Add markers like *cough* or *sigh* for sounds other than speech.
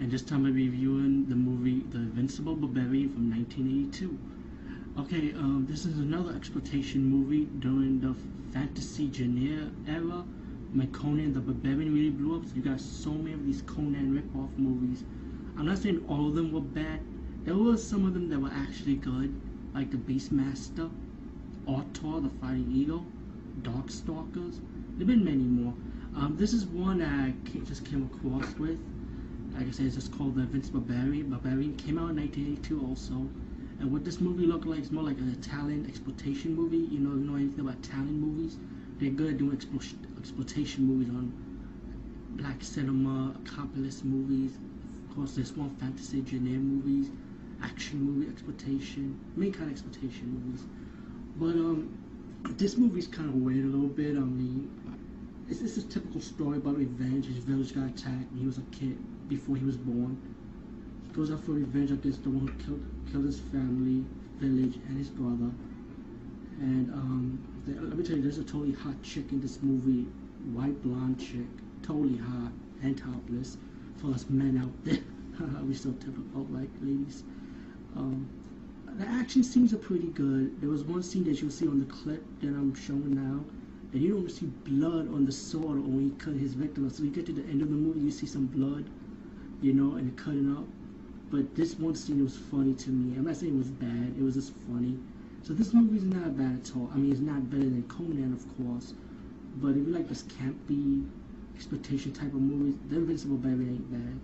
And this time I'm reviewing the movie The Invincible Barbarian from 1982. Okay, um, this is another exploitation movie during the fantasy genre era when Conan the Barbarian really blew up. So you got so many of these Conan rip-off movies. I'm not saying all of them were bad. There were some of them that were actually good, like The Beastmaster, Ator, The Fighting Eagle, Darkstalkers. There've been many more. Um, this is one I just came across with like I said, it's just called The Vince Barbarian. Barbarian came out in 1982 also. And what this movie looked like is more like an Italian exploitation movie. You know, you know anything about Italian movies? They're good at doing explo- exploitation movies on black cinema, capitalist movies. Of course, there's more fantasy genre movies, action movie exploitation, main kind of exploitation movies. But um, this movie's kind of weird a little bit. I mean, it's, it's a typical story about revenge. His village got attacked when he was a kid before he was born. He goes out for revenge against the one who killed killed his family, village, and his brother. And um, let me tell you, there's a totally hot chick in this movie, white blonde chick, totally hot and topless. For us men out there, *laughs* we so typical, like ladies. Um, the action scenes are pretty good. There was one scene that you'll see on the clip that I'm showing now, and you don't see blood on the sword or when he cut his victim. So you get to the end of the movie, you see some blood you know, and cutting up. But this one scene was funny to me. I'm not saying it was bad, it was just funny. So this movie is not bad at all. I mean, it's not better than Conan, of course. But if you like this campy exploitation type of movies, The Invincible Baby ain't bad.